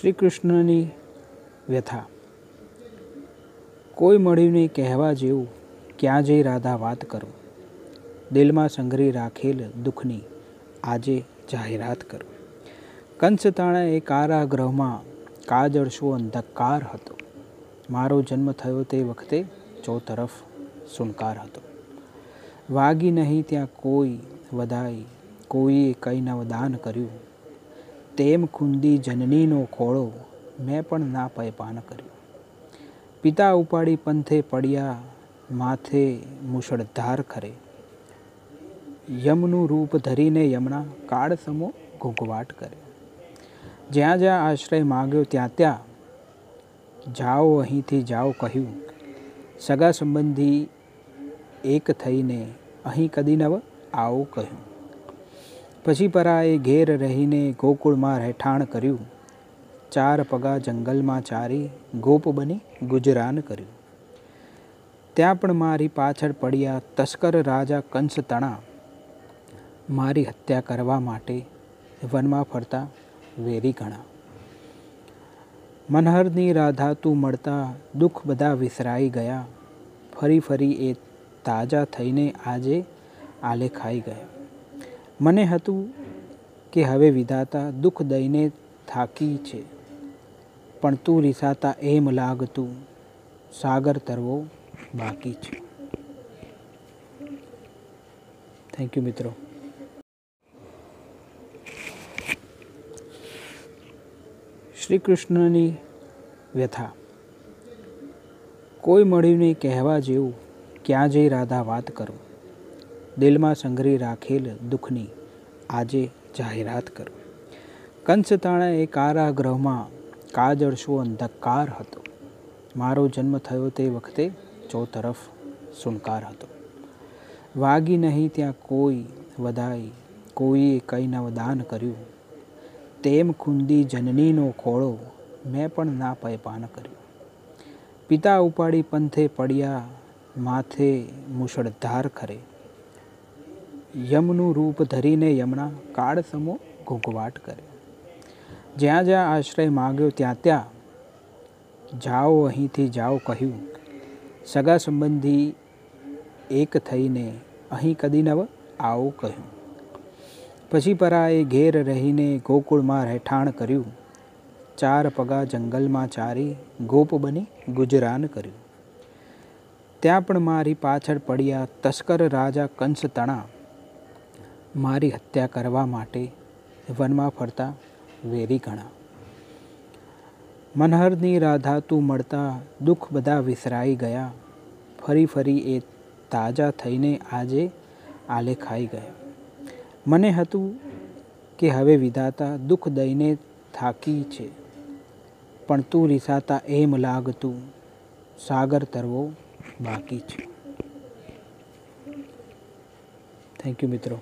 શ્રી કૃષ્ણની વ્યથા. કોઈ મળીને કહેવા જેવું ક્યાં જઈ રાધા વાત કરું? દિલમાં સંઘરી રાખેલ દુઃખની આજે જાહેરાત કરું. કંસતાણા એ કારાગૃહમાં કાજળશો અંધકાર હતો. મારો જન્મ થયો તે વખતે ચોતરફ સુનકાર હતો. વાગી નહીં ત્યાં કોઈ વધાઈ, કોઈએ કંઈ નવદાન કર્યું. તેમ ખુંદી જનનીનો ખોળો મેં પણ ના પૈપાન કર્યું. પિતા ઉપાડી પંથે પડ્યા, માથે મુશળધાર ખરે. યમનું રૂપ ધરીને યમના કાળ સમો ઘૂંઘવાટ કરે. જ્યાં જ્યાં આશ્રય માગ્યો ત્યાં ત્યાં જાઓ અહીંથી જાઓ કહ્યું. સગા સંબંધી એક થઈને અહીં કદી નવ આવો કહ્યું. પછી પરાએ ઘેર રહીને ગોકુળમાં રહેઠાણ કર્યું. ચાર પગા જંગલમાં ચારી ગોપ બની ગુજરાન કર્યું. ત્યાં પણ મારી પાછળ પડ્યા તસ્કર રાજા કંસ તણા. મારી હત્યા કરવા માટે વનમાં ફરતા વેરી ઘણા. મનહરની રાધા તું મળતા દુઃખ બધા વિસરાઈ ગયા. ફરી ફરી એ તાજા થઈને આજે આલેખાઈ ગયા. મને હતું કે હવે વિધાતા દુઃખ દઈને થાકી છે. પણ તું રિસાતા એમ લાગતું સાગર તરવો બાકી છે. થેન્ક યુ મિત્રો. શ્રી કૃષ્ણની વ્યથા. કોઈ મળ્યું નહીં કહેવા જેવું ક્યાં જઈ રાધા વાત કરું. દિલમાં સંઘરી રાખેલ દુઃખની આજે જાહેરાત કરો. કંસતાણા એ કારાગૃહમાં કાજળશો અંધકાર હતો. મારો જન્મ થયો તે વખતે ચોતરફ સુનકાર હતો. વાગી નહીં ત્યાં કોઈ વધાઈ, કોઈએ કંઈ નવદાન કર્યું. તેમ ખુંદી જનનીનો ખોળો મેં પણ ના પૈપાન કર્યું. પિતા ઉપાડી પંથે પડ્યા, માથે મુશળધાર ખરે. યમનું રૂપ ધરીને યમના કાળસમો ઘૂંઘવાટ કરે. જ્યાં જ્યાં આશ્રય માગ્યો ત્યાં ત્યાં જાઓ અહીંથી જાઓ કહ્યું. સગા સંબંધી એક થઈને અહીં કદી નવ આવો કહ્યું. પછી પરાએ ઘેર રહીને ગોકુળમાં રહેઠાણ કર્યું. ચાર પગા જંગલમાં ચારી ગોપ બની ગુજરાન કર્યું. ત્યાં પણ મારી પાછળ પડ્યા તસ્કર રાજા કંસ તણા મારી હત્યા કરવા માટે વનમાં ફરતા વેરી ઘણા. મનહરની રાધા તું મળતા દુઃખ બધા વિસરાઈ ગયા. ફરી ફરી એ તાજા થઈને આજે આલે ખાઈ ગયા. મને હતું કે હવે વિધાતા દુઃખ દઈને થાકી છે. પણ તું રિસાતા એમ લાગતું સાગર તરવો બાકી છે. થેન્ક યુ મિત્રો.